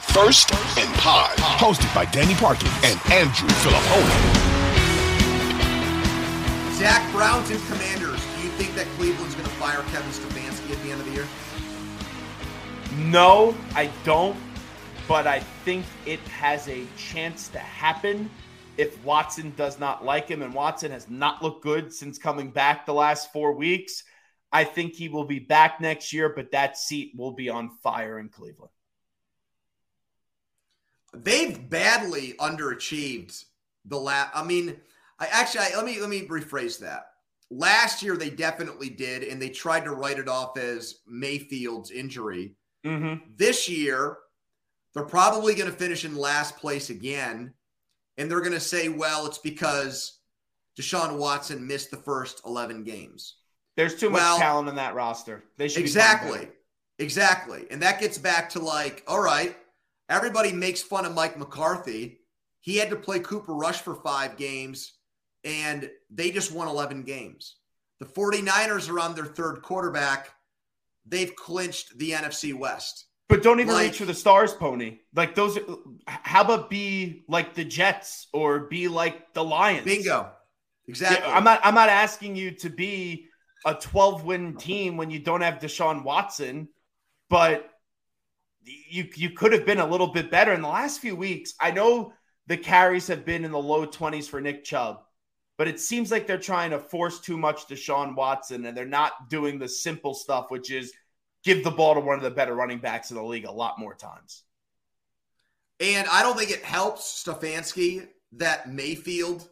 First and Pod, hosted by Danny Parkin and Andrew Filippone. Zach Browns and Commanders. Do you think that Cleveland's going to fire Kevin Stefanski at the end of the year? No, I don't. But I think it has a chance to happen if Watson does not like him. And Watson has not looked good since coming back the last four weeks. I think he will be back next year, but that seat will be on fire in Cleveland. They've badly underachieved the last. I mean, I actually I, let me let me rephrase that. Last year they definitely did, and they tried to write it off as Mayfield's injury. Mm-hmm. This year, they're probably going to finish in last place again, and they're going to say, "Well, it's because Deshaun Watson missed the first eleven games." There's too Well, much talent in that roster. They should Exactly. Exactly. And that gets back to like, all right, everybody makes fun of Mike McCarthy. He had to play Cooper Rush for five games, and they just won 11 games. The 49ers are on their third quarterback. They've clinched the NFC West. But don't even Like- reach for the stars, pony. Like those. How about be like the Jets or be like the Lions? Bingo. Exactly. I'm not. I'm not asking you to be a 12 win team when you don't have Deshaun Watson, but you you could have been a little bit better in the last few weeks. I know the carries have been in the low 20s for Nick Chubb, but it seems like they're trying to force too much to Sean Watson, and they're not doing the simple stuff, which is give the ball to one of the better running backs in the league a lot more times. And I don't think it helps Stefanski that Mayfield,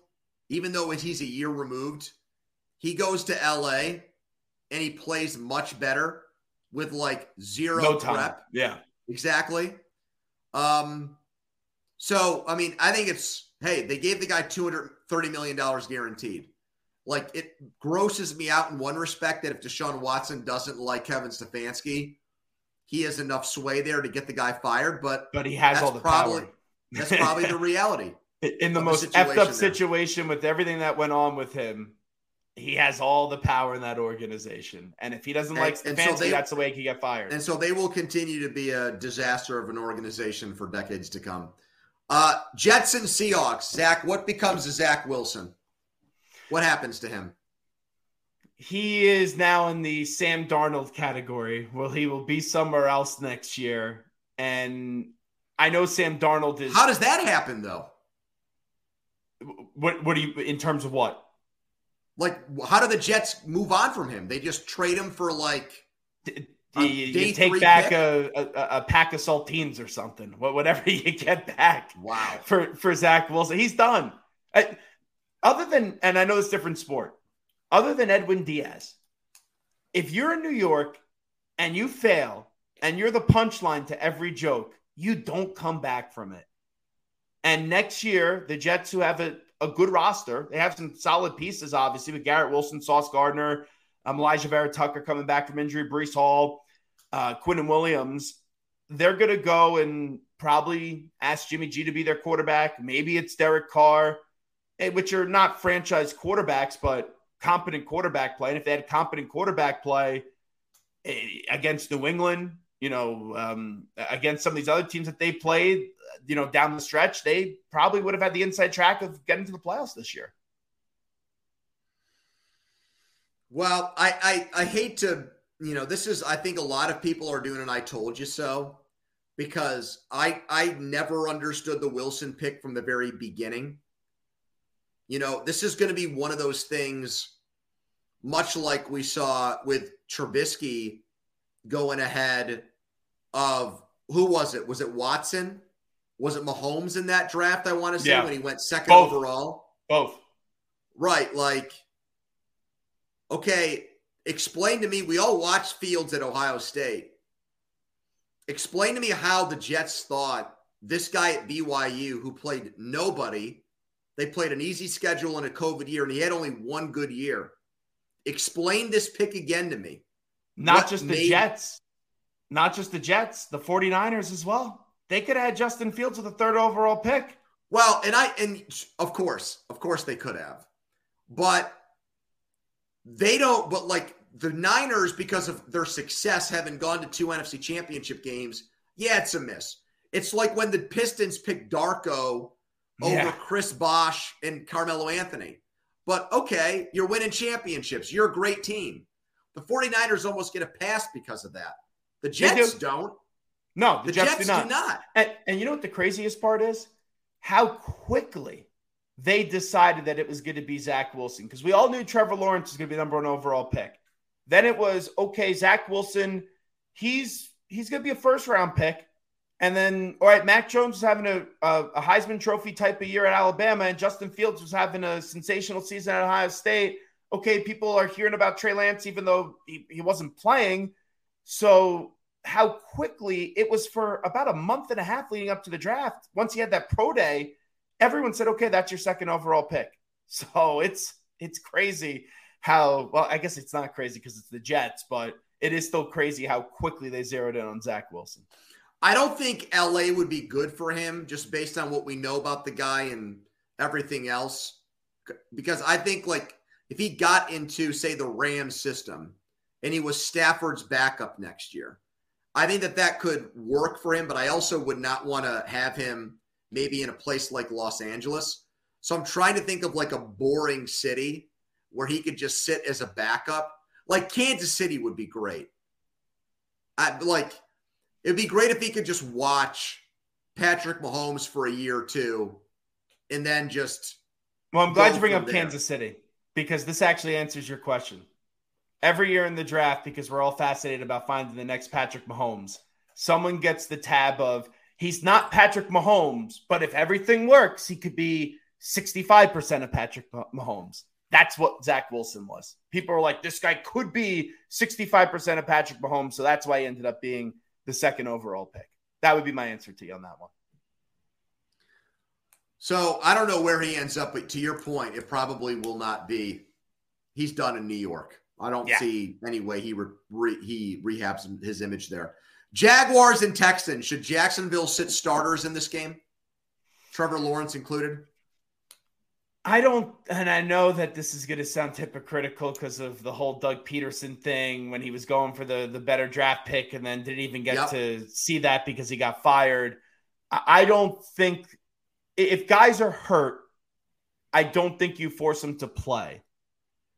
even though he's a year removed, he goes to LA and he plays much better with like zero No time. prep. Yeah. Exactly. Um, so I mean, I think it's hey, they gave the guy two hundred thirty million dollars guaranteed. Like it grosses me out in one respect that if Deshaun Watson doesn't like Kevin Stefanski, he has enough sway there to get the guy fired. But But he has all the probably power. that's probably the reality. in the of the most effed up there. situation with everything that went on with him, he has all the power in that organization. And if he doesn't And- like Stefanski, so they- that's the way he can get fired. And so they will continue to be a disaster of an organization for decades to come. Uh, Jets and Seahawks. Zach, what becomes of Zach Wilson? What happens to him? he is now in the Sam Darnold category. Well, he will be somewhere else next year. And I know Sam Darnold is How does that happen, though? what what do you in terms of what? Like, how do the Jets move on from him? They just trade him for like You, you take back a, a, a pack of saltines or something, wha- whatever you get back. wow. for for Zach Wilson. He's done. I- other than, and I know it's a different sport. Other than Edwin Diaz, if you're in New York and you fail and you're the punchline to every joke, you don't come back from it. And next year, the Jets, who have a, a good roster, they have some solid pieces, obviously, with Garrett Wilson, Sauce Gardner, um, Alijah Vera-Tucker coming back from injury, Breece Hall, uh, Quinn Williams. They're going to go and probably ask Jimmy G to be their quarterback. Maybe it's Derek Carr, eh, which are not franchise quarterbacks, but competent quarterback play. And if they had competent quarterback play eh, against New England, you know, um, against some of these other teams that they played, you know, down the stretch, they probably would have had the inside track of getting to the playoffs this year. Well, I, I I hate to, you know, this is I think a lot of people are doing an I told you so. because I I never understood the Wilson pick from the very beginning. You know, this is going to be one of those things, much like we saw with Trubisky going ahead of who was it? Was it Watson? Was it Mahomes in that draft? I want to say Yeah. when he went second Both. overall. Both. Right. Like, okay, explain to me. We all watched Fields at Ohio State. Explain to me how the Jets thought this guy at BYU, who played nobody, they played an easy schedule in a COVID year, and he had only one good year. Explain this pick again to me. Not What just the made- Jets. Not just the Jets, the 49ers as well. They could have had Justin Fields with the third overall pick. Well, and I and of course, of course they could have. But they don't but like the Niners because of their success having gone to two NFC championship games, yeah, it's a miss. It's like when the Pistons picked Darko over Yeah. Chris Bosh and Carmelo Anthony. But okay, you're winning championships. You're a great team. The 49ers almost get a pass because of that. The Jets do. don't. No, the, The Jets, Jets, do not. do not. And, and you know what the craziest part is? How quickly they decided that it was going to be Zach Wilson because we all knew Trevor Lawrence was going to be the number one overall pick. Then it was okay, Zach Wilson, he's he's going to be a first round pick. And then, all right, Mac Jones was having a, a, a Heisman Trophy type of year at Alabama, and Justin Fields was having a sensational season at Ohio State. Okay, people are hearing about Trey Lance, even though he, he wasn't playing. So how quickly it was for about a month and a half leading up to the draft. Once he had that pro day, everyone said, "Okay, that's your second overall pick." So it's it's crazy how well. I guess it's not crazy because it's the Jets, but it is still crazy how quickly they zeroed in on Zach Wilson. I don't think LA would be good for him just based on what we know about the guy and everything else. Because I think, like, if he got into, say, the Rams system and he was Stafford's backup next year, I think that that could work for him. But I also would not want to have him maybe in a place like Los Angeles. So I'm trying to think of like a boring city where he could just sit as a backup. Like Kansas City would be great. I like it'd be great if he could just watch Patrick Mahomes for a year or two and then just Well, I'm glad you bring up there. Kansas City because this actually answers your question. Every year in the draft, because we're all fascinated about finding the next Patrick Mahomes, someone gets the tab of he's not Patrick Mahomes, but if everything works, he could be 65% of Patrick Mahomes. That's what Zach Wilson was. People were like, this guy could be 65% of Patrick Mahomes. So that's why he ended up being the second overall pick. That would be my answer to you on that one. so I don't know where he ends up, but to your point, it probably will not be. He's done in New York. I don't Yeah. see any way he re, he rehabs his image there. Jaguars and Texans. Should Jacksonville sit starters in this game? Trevor Lawrence included. I don't, and I know that this is going to sound hypocritical because of the whole Doug Pederson thing when he was going for the the better draft pick and then didn't even get Yep. to see that because he got fired. I don't think if guys are hurt, I don't think you force them to play.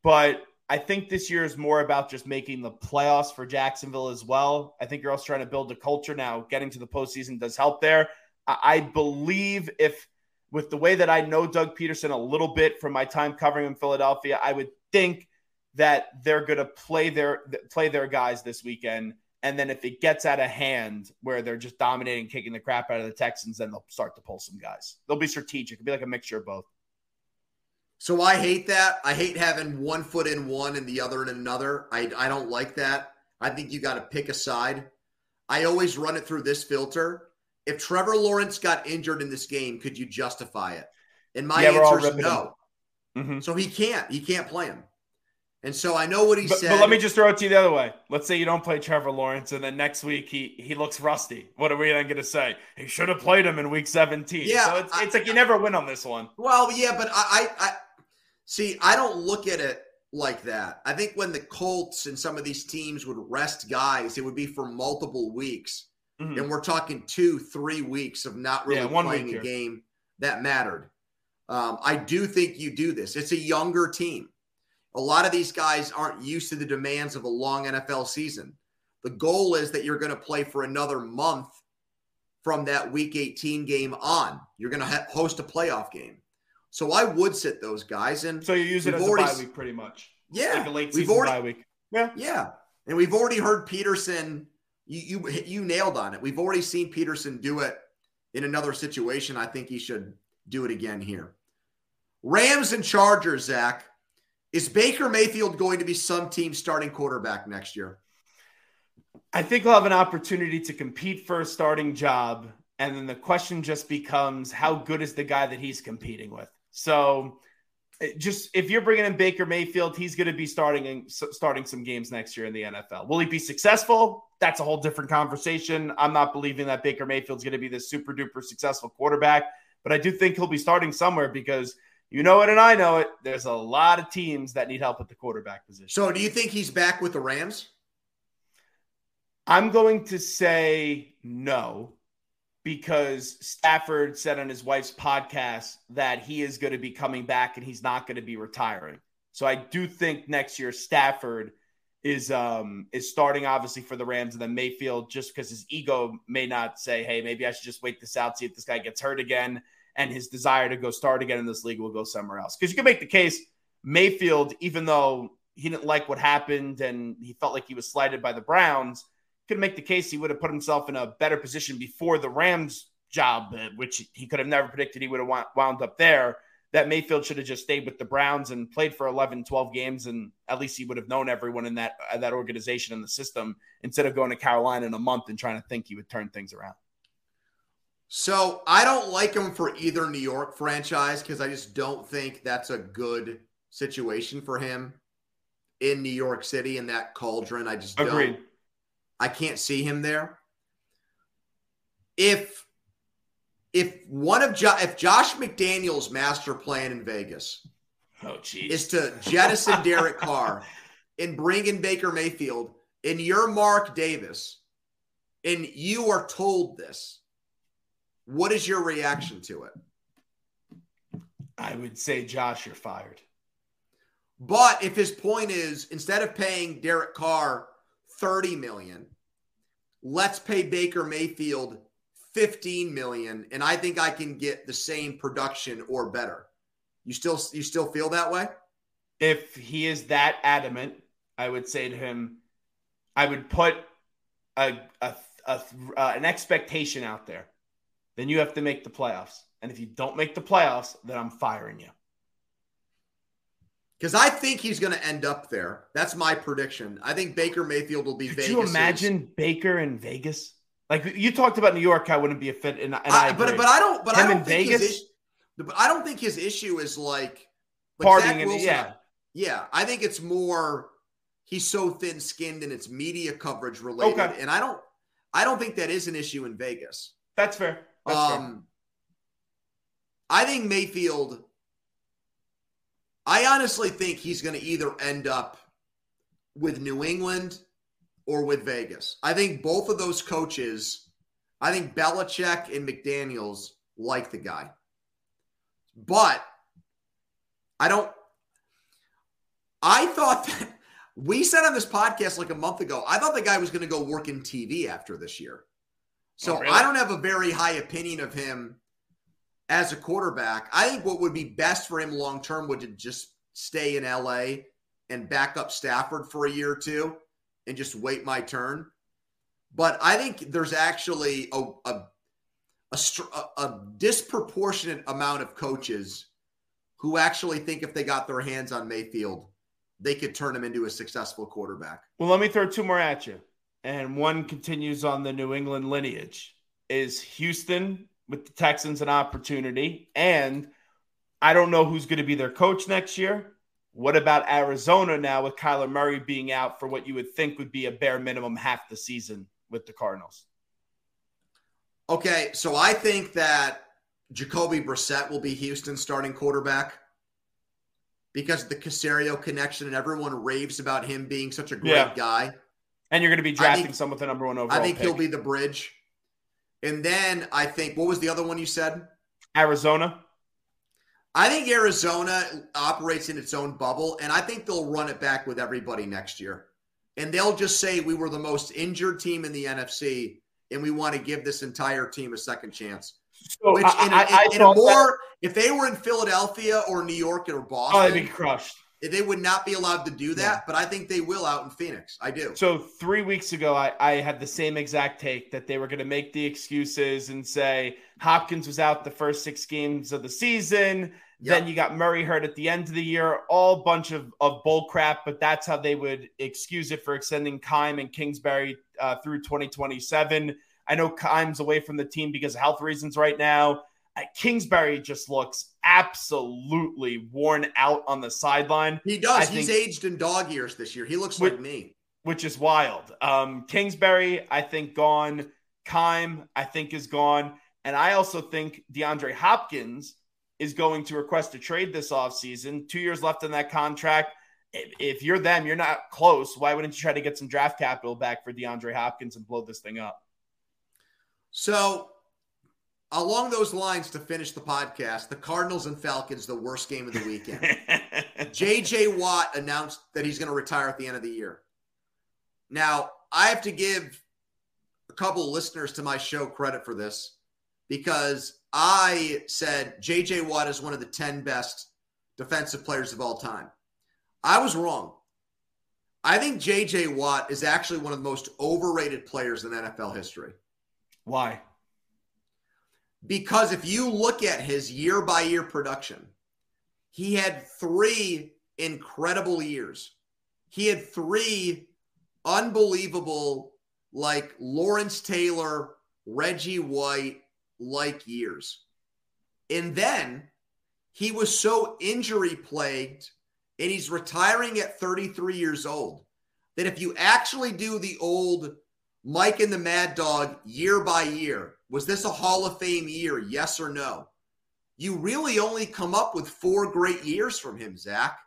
But I think this year is more about just making the playoffs for Jacksonville as well. I think you're also trying to build a culture now. Getting to the postseason does help there. I, believe if with the way that I know Doug Pederson a little bit from my time covering in Philadelphia, I would think that they're going to play their play their guys this weekend. And then if it gets out of hand where they're just dominating, kicking the crap out of the Texans, then they'll start to pull some guys. They'll be strategic. It'll be like a mixture of both. So I hate that. I hate having one foot in one and the other in another. I, I don't like that. I think you got to pick a side. I always run it through this filter. If Trevor Lawrence got injured in this game, could you justify it? And my Yeah, answer is no. Mhm. So he can't. He can't play him. And so I know what he But, said. but let me just throw it to you the other way. Let's say you don't play Trevor Lawrence, and then next week he he looks rusty. What are we then going to say? He should have played him in week 17. Yeah, so it's, I- it's like you never win on this one. Well, yeah, but I, I see. I don't look at it like that. I think when the Colts and some of these teams would rest guys, it would be for multiple weeks, Mhm. and we're talking two, three weeks of not really Yeah, playing a game that mattered. Um, I do think you do this. It's a younger team. A lot of these guys aren't used to the demands of a long NFL season. The goal is that you're going to play for another month from that week 18 game on. You're going to host a playoff game. So I would sit those guys. And so you use it as a bye week pretty much. Yeah. Like a late season already, bye week. Yeah. Yeah. And we've already heard Pederson. you, you, you nailed on it. We've already seen Pederson do it in another situation. I think he should do it again here. Rams and Chargers, Zach. Is Baker Mayfield going to be some team starting quarterback next year? I think he'll have an opportunity to compete for a starting job. And then the question just becomes how good is the guy that he's competing with? So, eh, just if you're bringing in Baker Mayfield, he's going to be starting starting some games next year in the NFL. Will he be successful? That's a whole different conversation. I'm not believing that Baker Mayfield's going to be this super duper successful quarterback, but I do think he'll be starting somewhere because you know it and I know it. There's a lot of teams that need help at the quarterback position. So, do you think he's back with the Rams? I'm going to say no because Stafford said on his wife's podcast that he is going to be coming back and he's not going to be retiring. So I do think next year Stafford is um is starting obviously for the Rams and then Mayfield just because his ego may not say, hey, maybe I should just wait this out, see if this guy gets hurt again and his desire to go start again in this league will go somewhere else. Because you can make the case Mayfield, even though he didn't like what happened and he felt like he was slighted by the Browns, could make the case he would have put himself in a better position before the Rams job, uh, which he could have never predicted he would have wound up there. That Mayfield should have just stayed with the Browns and played for 11, 12 games, and at least he would have known everyone in that uh, that organization and the system instead of going to Carolina in a month and trying to think he would turn things around. So I don't like him for either New York franchise because I just don't think that's a good situation for him in New York City in that cauldron. I just Agreed. don't. I can't see him there. If if one of jo- if Josh McDaniels' master plan in Vegas oh, is to jettison Derek Carr and bring in Baker Mayfield and you're Mark Davis and you are told this what is your reaction to it? I would say, Josh, you're fired. But if his point is instead of paying Derek Carr 30 million, let's pay Baker Mayfield 15 million and I think I can get the same production or better. You still you still feel that way? If he is that adamant, I would say to him I would put a, a, a uh, an expectation out there then you have to make the playoffs. And if you don't make the playoffs, then I'm firing you. Because I think he's going to end up there. That's my prediction. I think Baker Mayfield will be Could Vegas. you imagine Baker in Vegas? Like you talked about New York, I wouldn't be a fit. And, and I, I but but I don't. But Him I don't think Vegas? his. But I don't think his issue is like, like partying. Wilson, yeah, yeah. I think it's more he's so thin skinned and it's media coverage related. Okay. And I don't. I don't think that is an issue in Vegas. That's fair. Um, I think Mayfield. I honestly think he's going to either end up with New England or with Vegas. I think both of those coaches, I think Belichick and McDaniels like the guy. But I don't. I thought that we said on this podcast like a month ago, I thought the guy was going to go work in TV after this year. So oh, really? I don't have a very high opinion of him as a quarterback. I think what would be best for him long term would to just stay in LA and back up Stafford for a year or two and just wait my turn. But I think there's actually a, a, a, a disproportionate amount of coaches who actually think if they got their hands on Mayfield, they could turn him into a successful quarterback. Well, let me throw two more at you and one continues on the New England lineage. Is Houston with the Texans an opportunity? And I don't know who's going to be their coach next year. What about Arizona now with Kyler Murray being out for what you would think would be a bare minimum half the season with the Cardinals? Okay, so I think that Jacoby Brissett will be Houston's starting quarterback because of the Caserio connection and everyone raves about him being such a great yeah. guy. And you're going to be drafting think, someone with the number one overall. I think pick. he'll be the bridge. And then I think what was the other one you said? Arizona. I think Arizona operates in its own bubble, and I think they'll run it back with everybody next year. And they'll just say we were the most injured team in the NFC, and we want to give this entire team a second chance. So Which I, in, a- I, I in- in a thought that- more, if they were in Philadelphia or New York or oh, Boston, they'd be crushed. They would not be allowed to do that. Yeah. But I think they will out in Phoenix. I do. So three weeks ago, I, I had the same exact take that they were going to make the excuses and say Hopkins was out the first six games of the season. Then you got Murray hurt at the end of the year. All bunch of, of bull crap, but that's how they would excuse it for extending Keim and Kingsbury uh, through 2027. I know Keim's away from the team because of health reasons right now. Uh, Kingsbury just looks absolutely worn out on the sideline. He does. I He's think- aged in dog years this year. He looks With- like me. which is wild. Um, Kingsbury, I think, gone. Keim, I think, is gone. And I also think DeAndre Hopkins is going to request a trade this offseason. Two years left in that contract. If you're them, you're not close. Why wouldn't you try to get some draft capital back for DeAndre Hopkins and blow this thing up? So, along those lines, to finish the podcast, the Cardinals and Falcons, the worst game of the weekend. JJ Watt announced that he's going to retire at the end of the year. Now, I have to give a couple of listeners to my show credit for this because I said JJ Watt is one of the 10 best defensive players of all time. I was wrong. I think JJ Watt is actually one of the most overrated players in NFL history. Why? Because if you look at his year by year production, he had three incredible years. He had three unbelievable, like Lawrence Taylor, Reggie White like years. And then he was so injury plagued and he's retiring at 33 years old that if you actually do the old Mike and the Mad Dog year by year, was this a Hall of Fame year? Yes or no? You really only come up with four great years from him, Zach.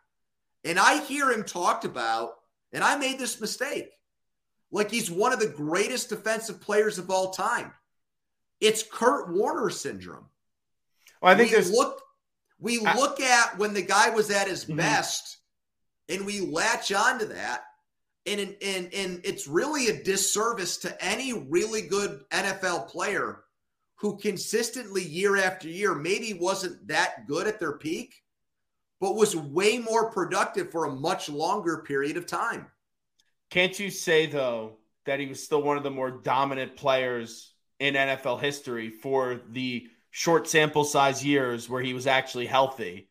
And I hear him talked about, and I made this mistake, like he's one of the greatest defensive players of all time. It's Kurt Warner syndrome. Well, I think we there's look we I- look at when the guy was at his Mhm. best, and we latch onto that, and and and it's really a disservice to any really good NFL player who consistently year after year maybe wasn't that good at their peak, but was way more productive for a much longer period of time. Can't you say though that he was still one of the more dominant players in NFL history for the short sample size years where he was actually healthy?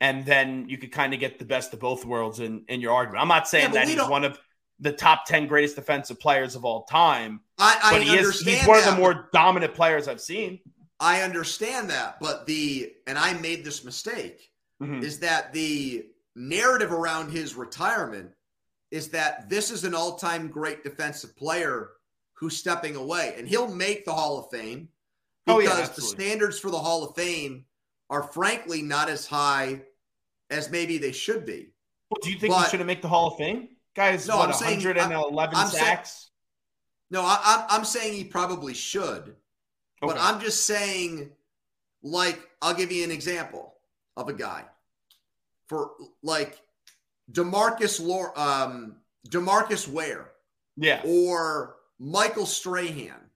And then you could kind of get the best of both worlds in, in your argument. I'm not saying Yeah, that he's one of the top 10 greatest defensive players of all time, I, I but he is understand he's one of the more dominant players I've seen. I understand that, but the and I made this mistake. Mhm. is that the narrative around his retirement is that this is an all-time great defensive player who's stepping away and he'll make the Hall of Fame Oh, because yeah, the standards for the Hall of Fame are frankly not as high as maybe they should be. Well, do you think But- he should have make the Hall of Fame? Guys, No, what, I'm saying- 111 I'm saying- sacks? No, I, I'm, I'm saying he probably should, but I'm just saying, like, I'll give you an example of a guy for like Demarcus Lor- um, Demarcus Ware. yeah. or Michael Strahan,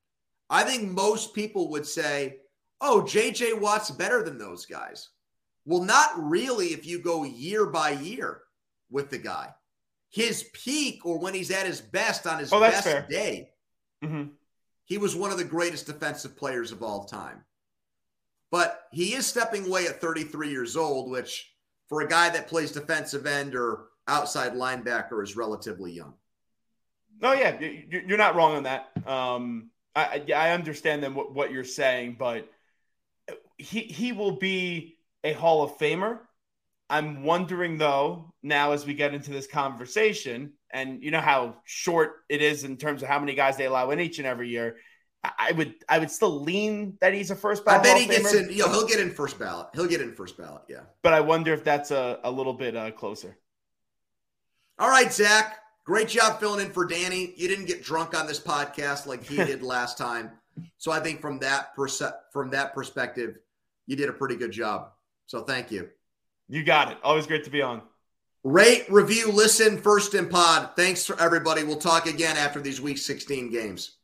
I think most people would say, oh, JJ Watt's better than those guys. Well, not really if you go year by year with the guy. His peak or when he's at his best on his Oh, best fair. day, Mhm. he was one of the greatest defensive players of all time. But he is stepping away at 33 years old, which for a guy that plays defensive end or outside linebacker is relatively young. No, yeah, you- you- you're not wrong on that. Um, I, I I understand then what, what you're saying, but he he will be a Hall of Famer. I'm wondering though now as we get into this conversation, and you know how short it is in terms of how many guys they allow in each and every year. I would I would still lean that he's a first ballot. I bet he gets in. You know, he'll get in first ballot. He'll get in first ballot. Yeah. but I wonder if that's a, a little bit uh, closer. All right, Zach. Great job filling in for Danny. You didn't get drunk on this podcast like he did last time. So I think from that perse- from that perspective, you did a pretty good job. So thank you. You got it. Always great to be on. Rate, review, listen, first in pod. Thanks for everybody. We'll talk again after these week 16 games.